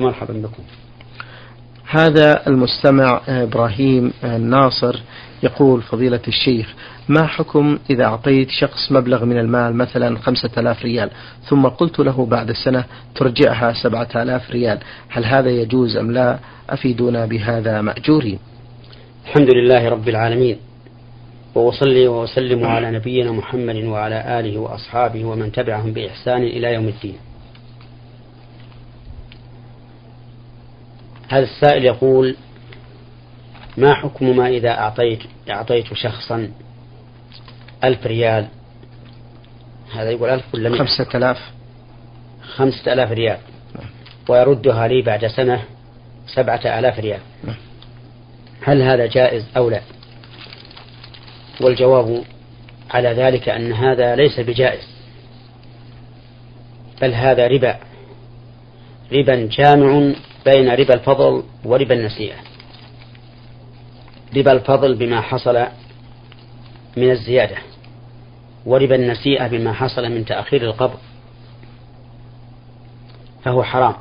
مرحبا بكم. هذا المستمع إبراهيم الناصر يقول فضيلة الشيخ ما حكم إذا أعطيت شخص مبلغ من المال مثلا خمسة آلاف ريال ثم قلت له بعد سنة ترجعها سبعة آلاف ريال هل هذا يجوز أم لا؟ أفيدونا بهذا مأجورين. الحمد لله رب العالمين وأصلي وأسلم على نبينا محمد وعلى آله وأصحابه ومن تبعهم بإحسان إلى يوم الدين. هذا السائل يقول ما حكم ما إذا أعطيت أعطيت شخصا ألف ريال؟ هذا يقول ألف ولا خمسة آلاف. خمسة آلاف ريال. ويردها لي بعد سنة سبعة آلاف ريال. هل هذا جائز أو لا؟ والجواب على ذلك أن هذا ليس بجائز بل هذا ربا. ربا جامع بين ربا الفضل وربا النسيئة ربا الفضل بما حصل من الزيادة وربا النسيئة بما حصل من تأخير القبض فهو حرام.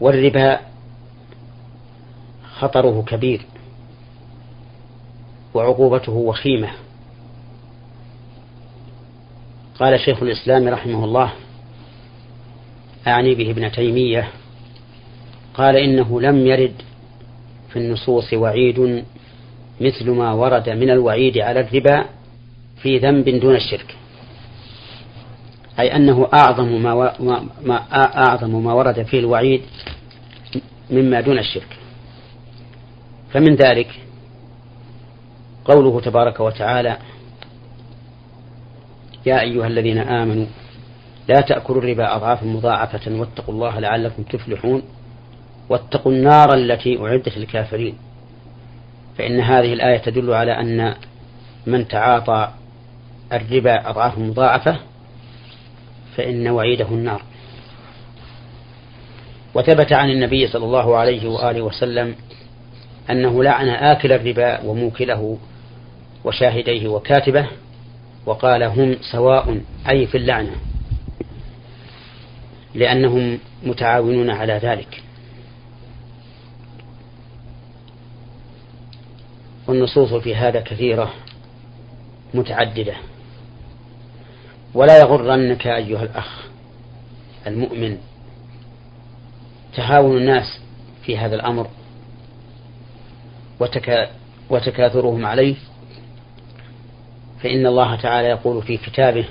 والربا خطره كبير وعقوبته وخيمة. قال شيخ الإسلام رحمه الله أعني به ابن تيمية قال إنه لم يرد في النصوص وعيد مثل ما ورد من الوعيد على الربا في ذنب دون الشرك. أي أنه أعظم ما, و... ما... أعظم ما ورد فيه الوعيد مما دون الشرك. فمن ذلك قوله تبارك وتعالى يا أيها الذين آمنوا لا تأكلوا الربا أضعافا مضاعفة واتقوا الله لعلكم تفلحون. واتقوا النار التي أعدت للكافرين. فإن هذه الآية تدل على أن من تعاطى الربا أضعاف مضاعفة فإن وعيده النار. وثبت عن النبي صلى الله عليه وآله وسلم أنه لعن آكل الربا وموكله وشاهديه وكاتبه وقال هم سواء أي في اللعنة لأنهم متعاونون على ذلك. والنصوص في هذا كثيرة متعددة. ولا يغرنك أيها الأخ المؤمن تهاون الناس في هذا الأمر وتكا وتكاثرهم عليه. فإن الله تعالى يقول في كتابه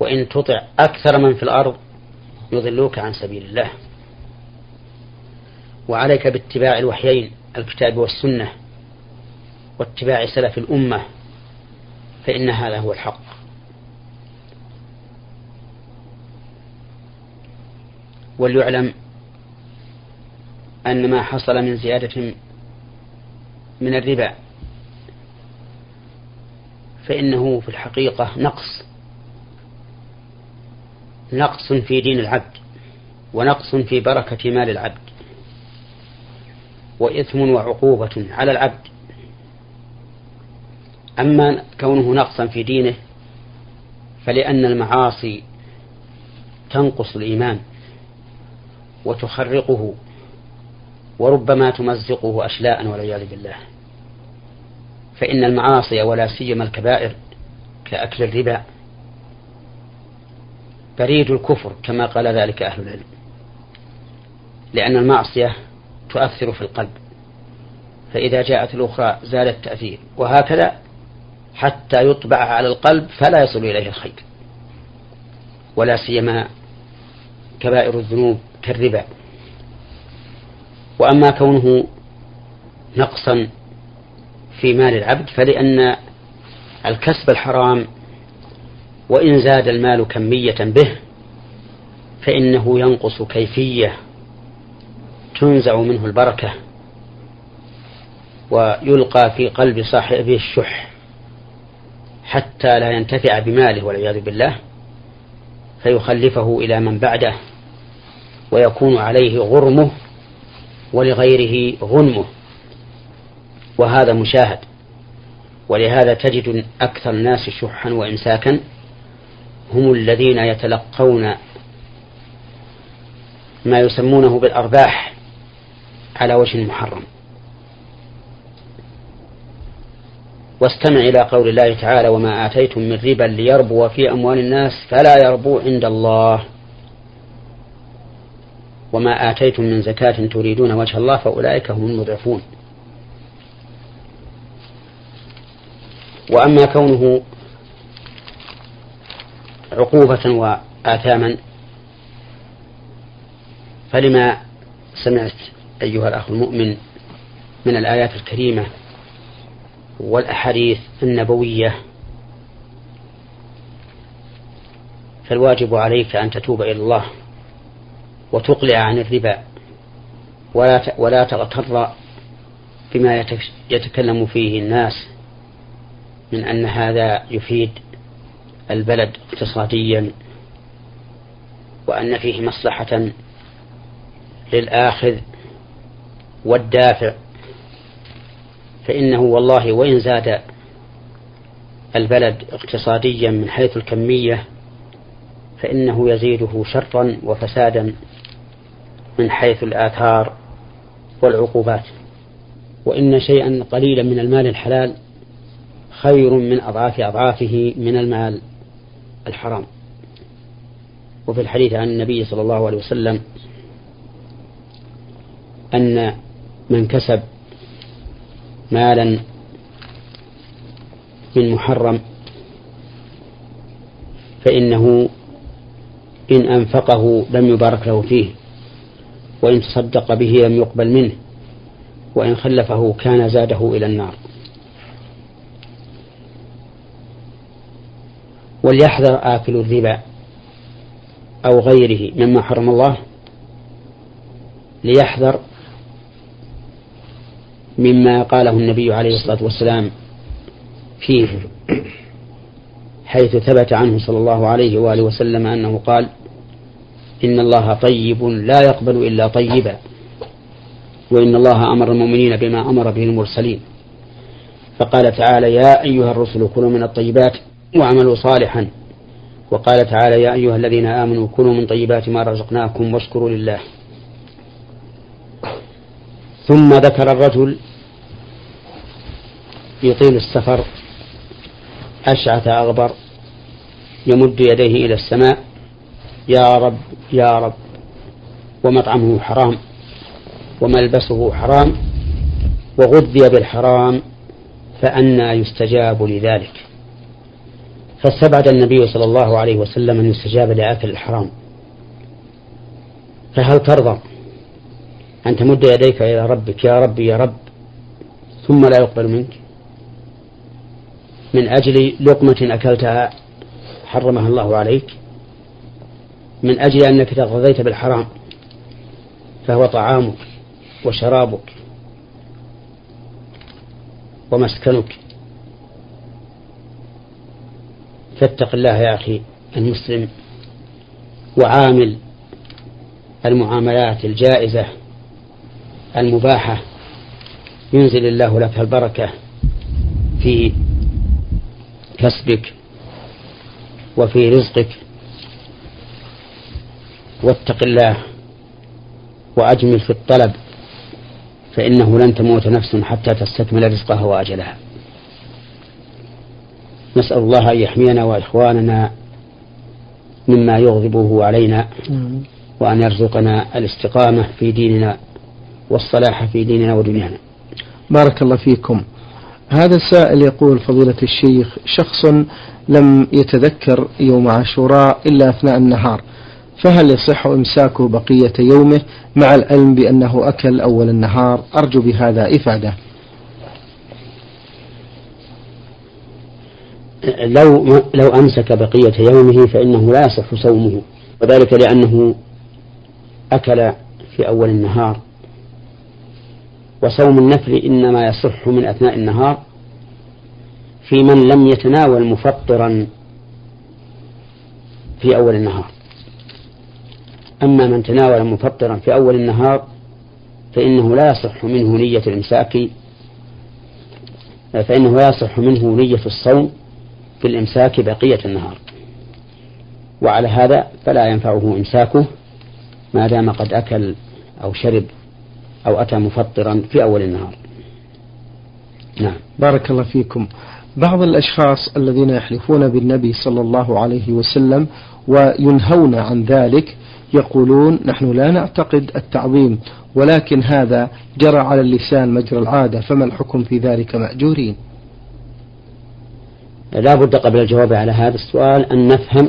وإن تطع أكثر من في الأرض يضلوك عن سبيل الله. وعليك باتباع الوحيين الكتاب والسنة. واتباع سلف الأمة فإن هذا هو الحق. وليعلم أن ما حصل من زيادة من الربا فإنه في الحقيقة نقص نقص في دين العبد ونقص في بركة مال العبد وإثم وعقوبة على العبد. أما كونه نقصا في دينه فلأن المعاصي تنقص الإيمان وتخرقه وربما تمزقه أشلاء والعياذ بالله. فإن المعاصي ولا سيما الكبائر كأكل الربا بريد الكفر كما قال ذلك أهل العلم. لأن المعصية تؤثر في القلب. فإذا جاءت الأخرى زال التأثير وهكذا حتى يطبع على القلب فلا يصل إليه الخير. ولا سيما كبائر الذنوب كالربا. وأما كونه نقصا في مال العبد فلأن الكسب الحرام وإن زاد المال كمية به فإنه ينقص كيفية تنزع منه البركة ويلقى في قلب صاحبه الشح. حتى لا ينتفع بماله والعياذ بالله فيخلفه إلى من بعده ويكون عليه غرمه ولغيره غنمه. وهذا مشاهد. ولهذا تجد أكثر الناس شحا وإمساكا هم الذين يتلقون ما يسمونه بالأرباح على وجه محرم واستمع إلى قول الله تعالى وما آتيتم من ربا ليربو في أموال الناس فلا يربو عند الله. وما آتيتم من زكاة تريدون وجه الله فأولئك هم المضعفون. وأما كونه عقوبة وآثاما فلما سمعت أيها الأخ المؤمن من الآيات الكريمة والأحاديث النبوية. فالواجب عليك أن تتوب إلى الله وتقلع عن الربا. ولا ولا تغتر بما يتكلم فيه الناس من أن هذا يفيد البلد اقتصاديا وأن فيه مصلحة للآخذ والدافع. فإنه والله وإن زاد البلد اقتصاديا من حيث الكمية فإنه يزيده شرا وفسادا من حيث الآثار والعقوبات. وإن شيئا قليلا من المال الحلال خير من أضعاف أضعافه من المال الحرام. وفي الحديث عن النبي صلى الله عليه وسلم أن من كسب مالا من محرم فإنه إن أنفقه لم يبارك له فيه وإن تصدق به لم يقبل منه وإن خلفه كان زاده إلى النار. وليحذر آكل الربا أو غيره مما حرم الله ليحذر مما قاله النبي عليه الصلاة والسلام فيه حيث ثبت عنه صلى الله عليه وآله وسلم أنه قال إن الله طيب لا يقبل إلا طيبا وإن الله أمر المؤمنين بما أمر به المرسلين. فقال تعالى يا أيها الرسل كلوا من الطيبات واعملوا صالحا. وقال تعالى يا أيها الذين آمنوا كلوا من طيبات ما رزقناكم واشكروا لله. ثم ذكر الرجل يطيل السفر أشعث أغبر يمد يديه إلى السماء يا رب يا رب ومطعمه حرام وملبسه حرام وغذي بالحرام فأنى يستجاب لذلك. فاستبعد النبي صلى الله عليه وسلم أن يستجاب لآكل الحرام. فهل ترضى؟ أن تمد يديك إلى ربك يا ربي يا رب. ثم لا يقبل منك. من أجل لقمة أكلتها حرمها الله عليك. من أجل أنك تغذيت بالحرام فهو طعامك وشرابك ومسكنك. فاتق الله يا أخي المسلم وعامل المعاملات الجائزة. المباحة ينزل الله لك البركة في كسبك وفي رزقك. واتق الله وأجمل في الطلب فإنه لن تموت نفس حتى تستكمل رزقها وأجلها. نسأل الله أن يحمينا وإخواننا مما يغضبه علينا وأن يرزقنا الاستقامة في ديننا. والصلاح في ديننا ودنيانا. بارك الله فيكم. هذا السائل يقول فضيلة الشيخ شخص لم يتذكر يوم عاشوراء إلا أثناء النهار فهل يصح إمساكه بقية يومه مع العلم بأنه أكل أول النهار؟ أرجو بهذا إفادة. لو لو أمسك بقية يومه فإنه لا يصح صومه وذلك لأنه أكل في أول النهار. وصوم النفل إنما يصح من أثناء النهار في من لم يتناول مفطرا في أول النهار. أما من تناول مفطرا في أول النهار فإنه لا يصح منه نية الإمساك فإنه لا يصح منه نية الصوم في الإمساك بقية النهار. وعلى هذا فلا ينفعه إمساكه ما دام قد أكل أو شرب أو أتى مفطرا في أول النهار. نعم. بارك الله فيكم. بعض الأشخاص الذين يحلفون بالنبي صلى الله عليه وسلم وينهون عن ذلك يقولون نحن لا نعتقد التعظيم ولكن هذا جرى على اللسان مجرى العادة فما الحكم في ذلك مأجورين؟ لا بد قبل الجواب على هذا السؤال أن نفهم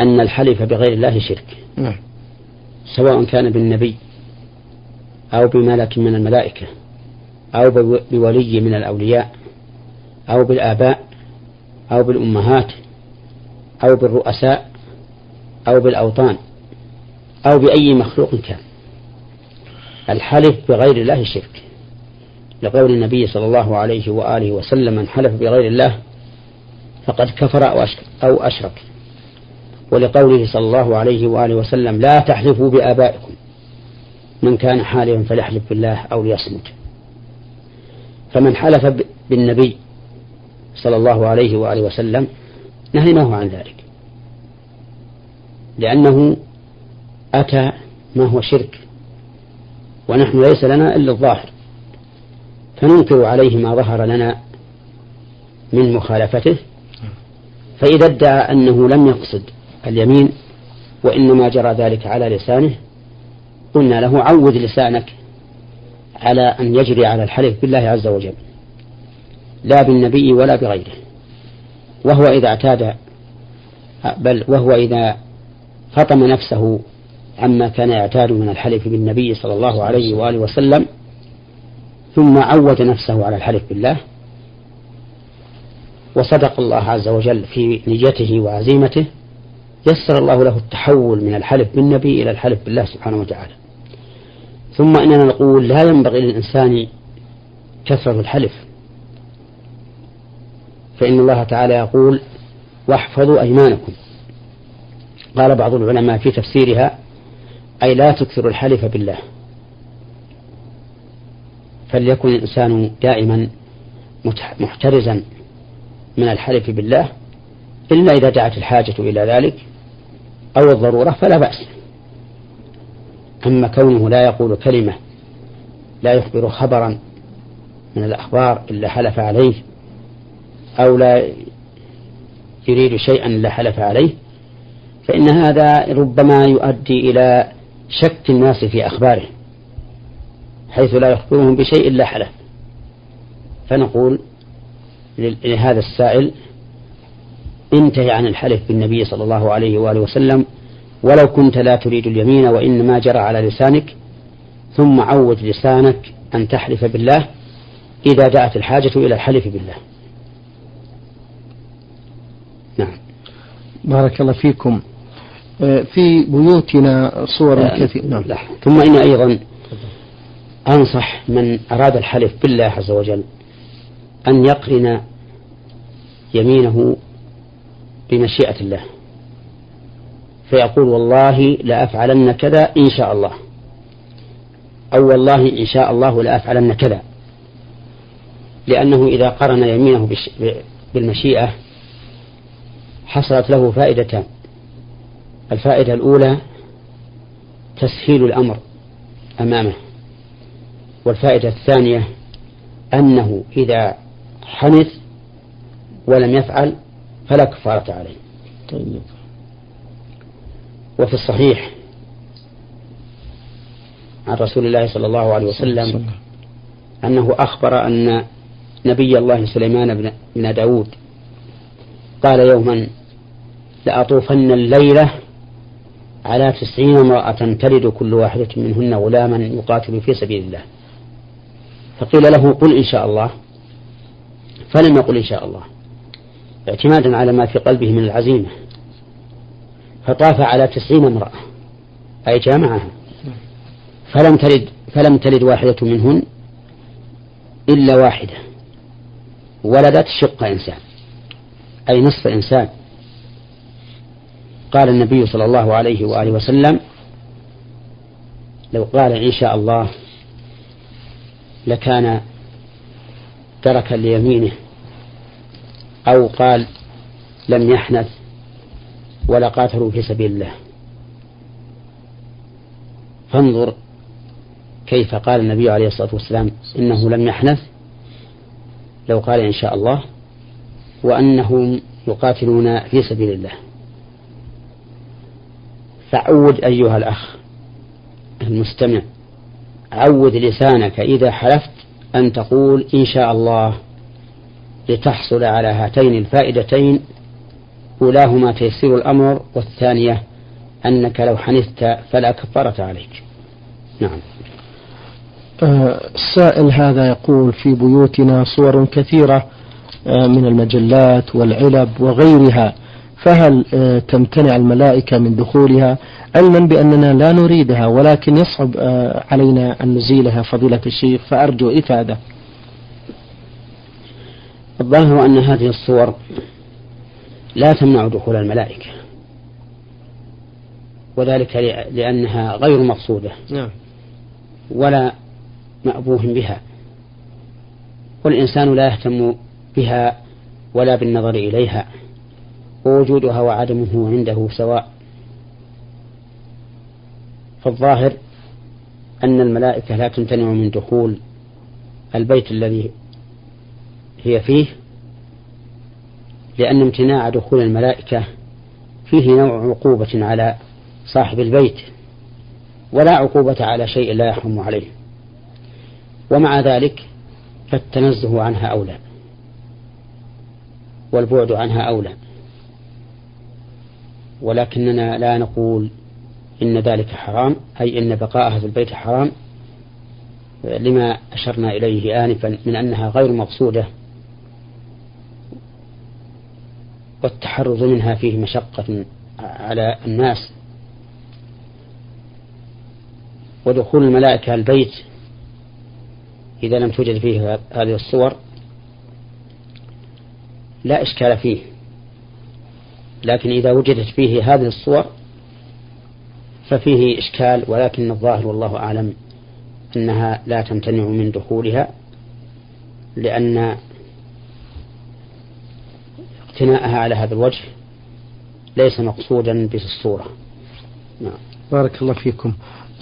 أن الحلف بغير الله شرك. نعم. سواء كان بالنبي أو بملك من الملائكة أو بولي من الأولياء أو بالآباء أو بالأمهات أو بالرؤساء أو بالأوطان أو بأي مخلوق كان. الحلف بغير الله شرك. لقول النبي صلى الله عليه وآله وسلم من حلف بغير الله فقد كفر أو أشرك, أو أشرك. ولقوله صلى الله عليه وآله وسلم لا تحلفوا بآبائكم. من كان حالفا فليحلف بالله أو ليصمت. فمن حلف بالنبي صلى الله عليه وآله وسلم نهيناه عن ذلك. لأنه أتى ما هو شرك ونحن ليس لنا إلا الظاهر. فننكر عليه ما ظهر لنا من مخالفته. فإذا ادعى أنه لم يقصد اليمين وإنما جرى ذلك على لسانه قلنا له عود لسانك على أن يجري على الحلف بالله عز وجل. لا بالنبي ولا بغيره. وهو إذا اعتاد بل وهو إذا فطم نفسه عما كان يعتاد من الحلف بالنبي صلى الله عليه وآله وسلم ثم عود نفسه على الحلف بالله وصدق الله عز وجل في نيته وعزيمته يسر الله له التحول من الحلف بالنبي إلى الحلف بالله سبحانه وتعالى. ثم إننا نقول لا ينبغي للإنسان كثرة الحلف. فإن الله تعالى يقول واحفظوا أيمانكم. قال بعض العلماء في تفسيرها أي لا تكثر الحلف بالله. فليكن الإنسان دائما محترزا من الحلف بالله إلا إذا دعت الحاجة إلى ذلك. أو الضرورة فلا بأس. أما كونه لا يقول كلمة لا يخبر خبرا من الأخبار إلا حلف عليه أو لا يريد شيئا إلا حلف عليه فإن هذا ربما يؤدي إلى شك الناس في أخباره حيث لا يخبرهم بشيء إلا حلف. فنقول لهذا السائل انتهي عن الحلف بالنبي صلى الله عليه وآله وسلم ولو كنت لا تريد اليمين وإنما جرى على لسانك ثم عود لسانك أن تحلف بالله إذا دعت الحاجة إلى الحلف بالله. نعم. بارك الله فيكم. آه، في بيوتنا صور آه، كثيرة. نعم. ثم إن أيضا أنصح من أراد الحلف بالله عز وجل أن يقرن يمينه بمشيئة الله. فيقول والله لأفعلن كذا إن شاء الله. أو والله إن شاء الله لأفعلن كذا. لأنه إذا قرن يمينه بالمشيئة حصلت له فائدتان الفائدة الأولى تسهيل الأمر أمامه. والفائدة الثانية أنه إذا حنث ولم يفعل فلا كفارة عليه. طيب. وفي الصحيح عن رسول الله صلى الله عليه وسلم أنه أخبر أن نبي الله سليمان بن داود قال يوما لأطوفن الليلة على تسعين امرأة تلد كل واحدة منهن غلاما يقاتل في سبيل الله. فقيل له قل إن شاء الله. فلم يقل إن شاء الله. اعتمادا على ما في قلبه من العزيمة فطاف على تسعين امرأة أي جامعها. فلم تلد فلم تلد واحدة منهن إلا واحدة. ولدت شق إنسان أي نصف إنسان. قال النبي صلى الله عليه وآله وسلم لو قال إن شاء الله لكان ترك ليمينه أو قال لم يحنث ولا قاتلوا في سبيل الله. فانظر كيف قال النبي عليه الصلاة والسلام إنه لم يحنث لو قال إن شاء الله وأنهم يقاتلون في سبيل الله. فعود أيها الأخ المستمع عود لسانك إذا حلفت أن تقول إن شاء الله. لتحصل على هاتين الفائدتين. أولاهما تيسير الأمر والثانية أنك لو حنثت فلا كفارة عليك. نعم. آه، السائل هذا يقول في بيوتنا صور كثيرة آه، من المجلات والعلب وغيرها فهل آه، تمتنع الملائكة من دخولها؟ علما بأننا لا نريدها ولكن يصعب علينا أن نزيلها فضيلة الشيخ فأرجو إفادة. الظاهر أن هذه الصور لا تمنع دخول الملائكة. وذلك لأنها غير مقصودة. نعم. ولا مأبوه بها. والإنسان لا يهتم بها ولا بالنظر إليها. ووجودها وعدمه عنده سواء. فالظاهر أن الملائكة لا تمتنع من دخول البيت الذي هي فيه لأن امتناع دخول الملائكة فيه نوع عقوبة على صاحب البيت ولا عقوبة على شيء لا يحرم عليه. ومع ذلك فالتنزه عنها أولى والبعد عنها أولى. ولكننا لا نقول إن ذلك حرام أي إن بقاءها في البيت حرام لما أشرنا إليه آنفا من أنها غير مقصودة والتحرز منها فيه مشقة على الناس. ودخول الملائكة البيت إذا لم توجد فيه هذه الصور لا إشكال فيه. لكن إذا وجدت فيه هذه الصور ففيه إشكال ولكن الظاهر والله أعلم أنها لا تمتنع من دخولها لأن اقتناءها على هذا الوجه ليس مقصودا بالصورة. نعم. بارك الله فيكم.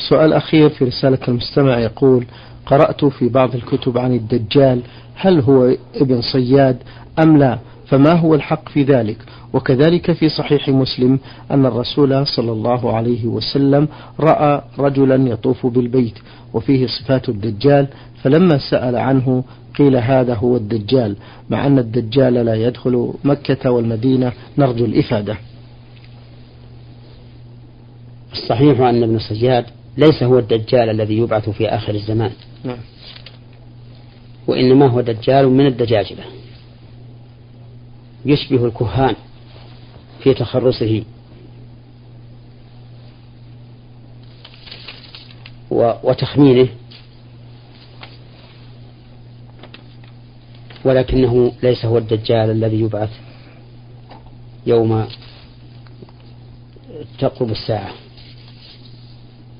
سؤال أخير في رسالة المستمع يقول قرأت في بعض الكتب عن الدجال هل هو ابن صياد أم لا؟ فما هو الحق في ذلك؟ وكذلك في صحيح مسلم أن الرسول صلى الله عليه وسلم رأى رجلا يطوف بالبيت وفيه صفات الدجال فلما سأل عنه قيل هذا هو الدجال مع أن الدجال لا يدخل مكة والمدينة نرجو الإفادة. الصحيح أن ابن صياد ليس هو الدجال الذي يبعث في آخر الزمان. نعم. وإنما هو دجال من الدجاجلة. يشبه الكهان في تخرصه. وتخمينه ولكنه ليس هو الدجال الذي يبعث يوم تقرب الساعة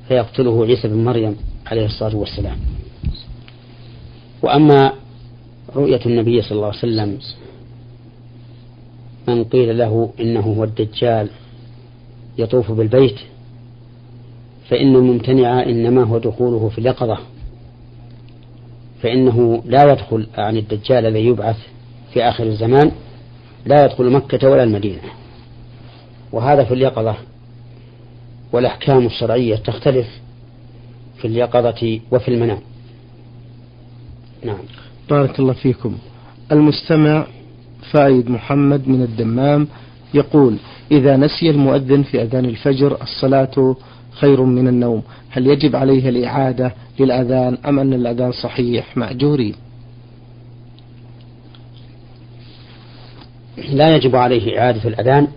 فيقتله عيسى بن مريم عليه الصلاة والسلام. وأما رؤية النبي صلى الله عليه وسلم من قيل له إنه هو الدجال يطوف بالبيت فإن الممتنع إنما هو دخوله في اليقظة. فإنه لا يدخل عن الدجال الذي يبعث في آخر الزمان لا يدخل مكة ولا المدينة. وهذا في اليقظة والأحكام الشرعية تختلف في اليقظة وفي المنام. نعم. بارك الله فيكم. المستمع فايد محمد من الدمام يقول إذا نسي المؤذن في أذان الفجر الصلاة خير من النوم. هل يجب عليه الإعادة للأذان أم أن الأذان صحيح؟ مأجورين. لا يجب عليه إعادة الأذان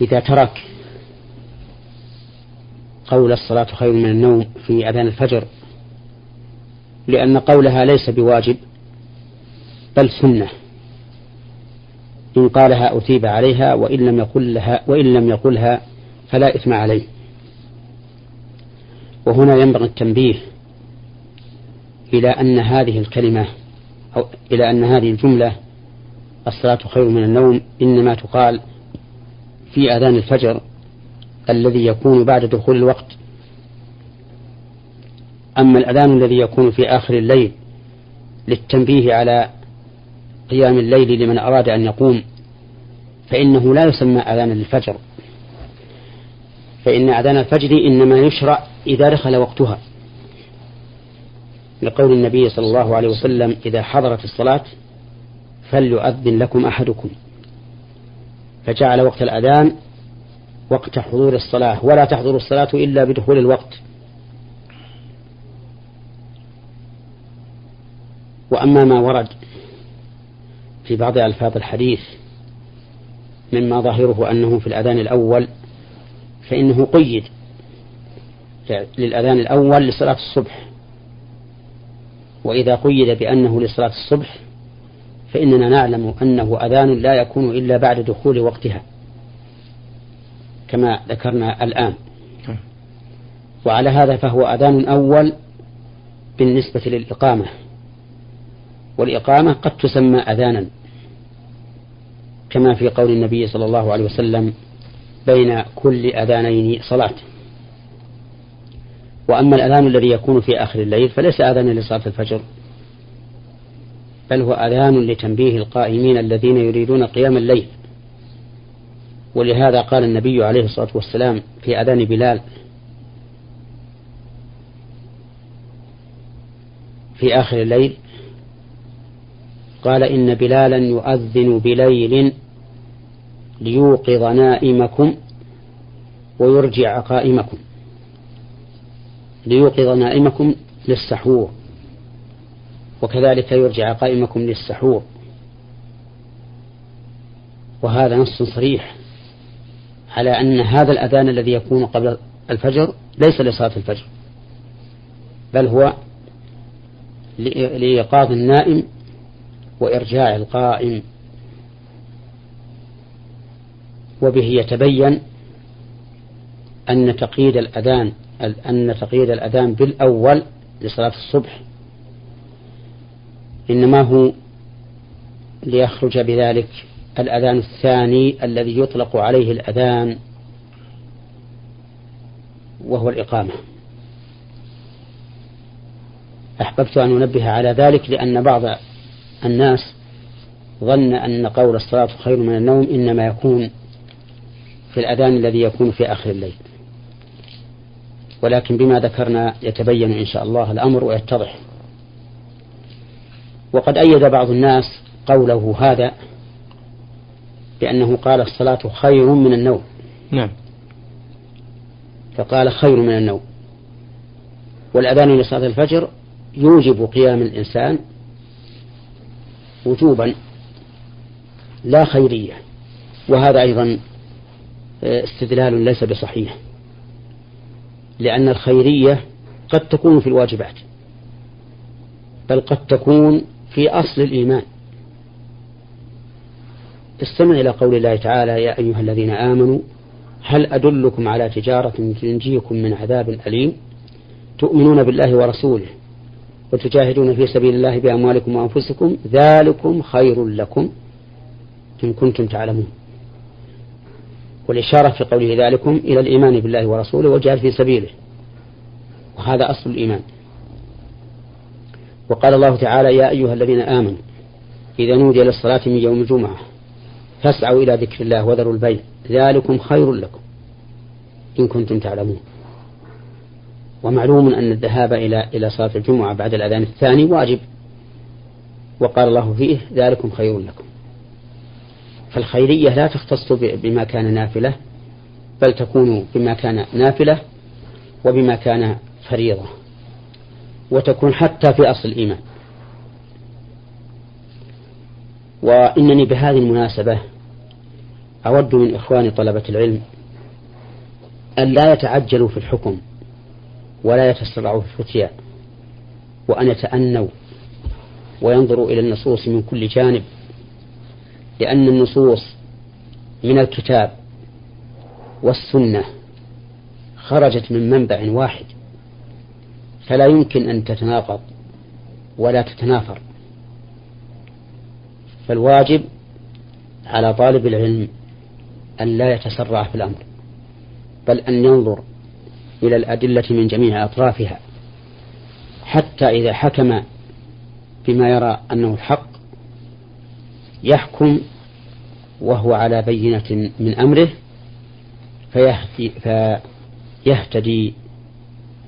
إذا ترك قول الصلاة خير من النوم في أذان الفجر لأن قولها ليس بواجب بل سنة. إن قالها أثيب عليها وإن لم يقل لها وإن لم يقلها فلا إثم عليه. وهنا ينبغي التنبيه إلى أن هذه الكلمة أو إلى أن هذه الجملة الصلاة خير من النوم إنما تقال في أذان الفجر الذي يكون بعد دخول الوقت. أما الأذان الذي يكون في آخر الليل للتنبيه على قيام الليل لمن أراد أن يقوم فإنه لا يسمى أذان للفجر فإن أذان الفجر إنما يشرع إذا دخل وقتها. لقول النبي صلى الله عليه وسلم إذا حضرت الصلاة فليؤذن لكم أحدكم. فجعل وقت الأذان وقت حضور الصلاة ولا تحضر الصلاة إلا بدخول الوقت. وأما ما ورد في بعض ألفاظ الحديث مما ظاهره أنه في الأذان الأول فإنه قيد. للأذان الأول لصلاة الصبح. وإذا قيد بأنه لصلاة الصبح فإننا نعلم أنه أذان لا يكون إلا بعد دخول وقتها كما ذكرنا الآن. وعلى هذا فهو أذان أول بالنسبة للإقامة. والإقامة قد تسمى أذانا كما في قول النبي صلى الله عليه وسلم بين كل أذانين صلاة. وأما الأذان الذي يكون في آخر الليل فليس أذانا لصلاة الفجر بل هو أذان لتنبيه القائمين الذين يريدون قيام الليل. ولهذا قال النبي عليه الصلاة والسلام في أذان بلال في آخر الليل قال إن بلالا يؤذن بليل ليوقظ نائمكم ويرجع قائمكم. ليوقظ نائمكم للسحور. وكذلك يرجع قائمكم للسحور. وهذا نص صريح على أن هذا الأذان الذي يكون قبل الفجر ليس لصلاة الفجر بل هو لإيقاظ النائم وإرجاع القائم. وبه يتبين أن تقييد الأذان أن تقييد الأذان بالأول لصلاة الصبح إنما هو ليخرج بذلك الأذان الثاني الذي يطلق عليه الأذان وهو الإقامة. أحببت أن أنبه على ذلك لأن بعض الناس ظن أن قول الصلاة خير من النوم إنما يكون في الأذان الذي يكون في آخر الليل. ولكن بما ذكرنا يتبين إن شاء الله الأمر ويتضح. وقد أيد بعض الناس قوله هذا بأنه قال الصلاة خير من النوم. نعم. فقال خير من النوم. والأذان لصلاة الفجر يوجب قيام الإنسان وجوبا لا خيرية. وهذا أيضا استدلال ليس بصحيح. لأن الخيرية قد تكون في الواجبات بل قد تكون في أصل الإيمان. استمع إلى قول الله تعالى يا أيها الذين آمنوا هل أدلكم على تجارة تنجيكم من عذاب أليم؟ تؤمنون بالله ورسوله وتجاهدون في سبيل الله بأموالكم وأنفسكم ذلكم خير لكم إن كنتم تعلمون. والإشارة في قوله ذلكم إلى الإيمان بالله ورسوله والجهاد في سبيله. وهذا أصل الإيمان. وقال الله تعالى يا أيها الذين آمنوا إذا نودي للصلاة من يوم الجمعة فاسعوا إلى ذكر الله وذروا البيع ذلكم خير لكم إن كنتم تعلمون. ومعلوم أن الذهاب إلى إلى صلاة الجمعة بعد الأذان الثاني واجب. وقال الله فيه ذلكم خير لكم. فالخيرية لا تختص بما كان نافلة بل تكون بما كان نافلة وبما كان فريضة وتكون حتى في أصل الإيمان. وإنني بهذه المناسبة أود من إخواني طلبة العلم أن لا يتعجلوا في الحكم ولا يتسرعوا في الفتيا وأن يتأنوا وينظروا إلى النصوص من كل جانب لأن النصوص من الكتاب والسنة خرجت من منبع واحد فلا يمكن أن تتناقض ولا تتنافر. فالواجب على طالب العلم أن لا يتسرع في الأمر بل أن ينظر إلى الأدلة من جميع أطرافها حتى إذا حكم بما يرى أنه الحق يحكم وهو على بينة من أمره فيهدي, فيهتدي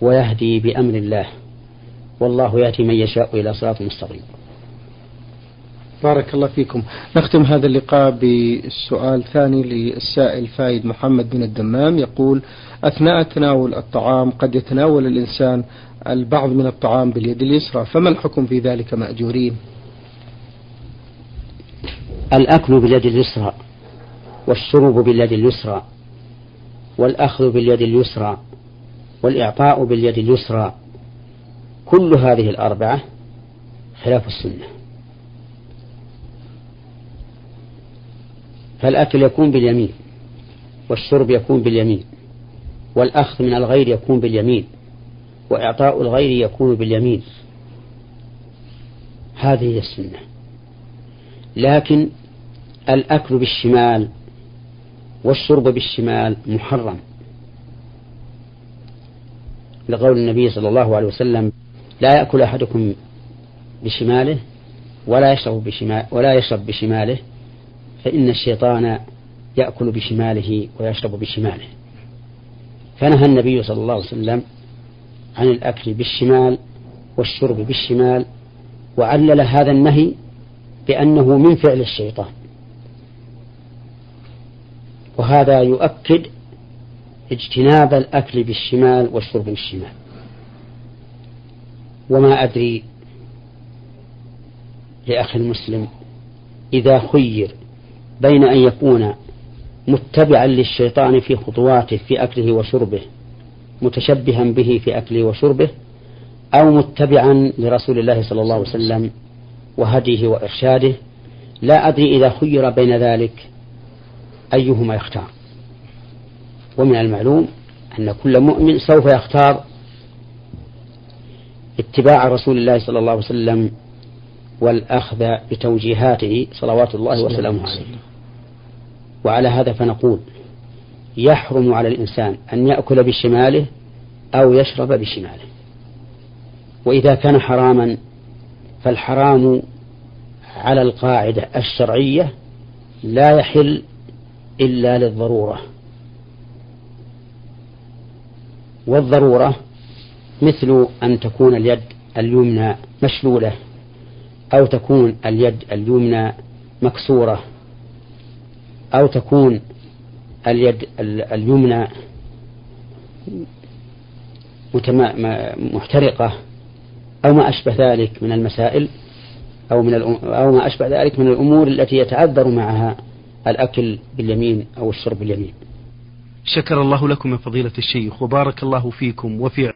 ويهدي بأمر الله. والله يأتي من يشاء إلى صراط مستقيم. بارك الله فيكم. نختم هذا اللقاء بالسؤال ثاني للسائل فايد محمد بن الدمام. يقول أثناء تناول الطعام قد يتناول الإنسان البعض من الطعام باليد اليسرى فما الحكم في ذلك مأجورين؟ الأكل باليد اليسرى والشرب باليد اليسرى والأخذ باليد اليسرى والإعطاء باليد اليسرى كل هذه الأربعة خلاف السنة. فالأكل يكون باليمين والشرب يكون باليمين والأخذ من الغير يكون باليمين وإعطاء الغير يكون باليمين. هذه هي السنة. لكن الأكل بالشمال والشرب بالشمال محرم. لقول النبي صلى الله عليه وسلم لا يأكل أحدكم بشماله ولا يشرب بشمال ولا يشرب بشماله فإن الشيطان يأكل بشماله ويشرب بشماله. فنهى النبي صلى الله عليه وسلم عن الأكل بالشمال والشرب بالشمال وعلل هذا النهي بأنه من فعل الشيطان. وهذا يؤكد اجتناب الأكل بالشمال والشرب بالشمال. وما أدري لأخي المسلم إذا خير بين أن يكون متبعا للشيطان في خطواته في أكله وشربه متشبها به في أكله وشربه أو متبعا لرسول الله صلى الله عليه وسلم وهديه وإرشاده لا أدري إذا خير بين ذلك. أيهما يختار. ومن المعلوم أن كل مؤمن سوف يختار اتباع رسول الله صلى الله عليه وسلم والأخذ بتوجيهاته صلوات الله وسلامه عليه. وعلى هذا فنقول يحرم على الإنسان أن يأكل بشماله أو يشرب بشماله. وإذا كان حراما فالحرام على القاعدة الشرعية لا يحل إلا للضرورة. والضرورة مثل أن تكون اليد اليمنى مشلولة أو تكون اليد اليمنى مكسورة أو تكون اليد اليمنى محترقة أو ما أشبه ذلك من المسائل أو من أو ما أشبه ذلك من الأمور التي يتعذر معها. الأكل باليمين أو الشرب باليمين. شكر الله لكم يا فضيلة الشيخ وبارك الله فيكم وفي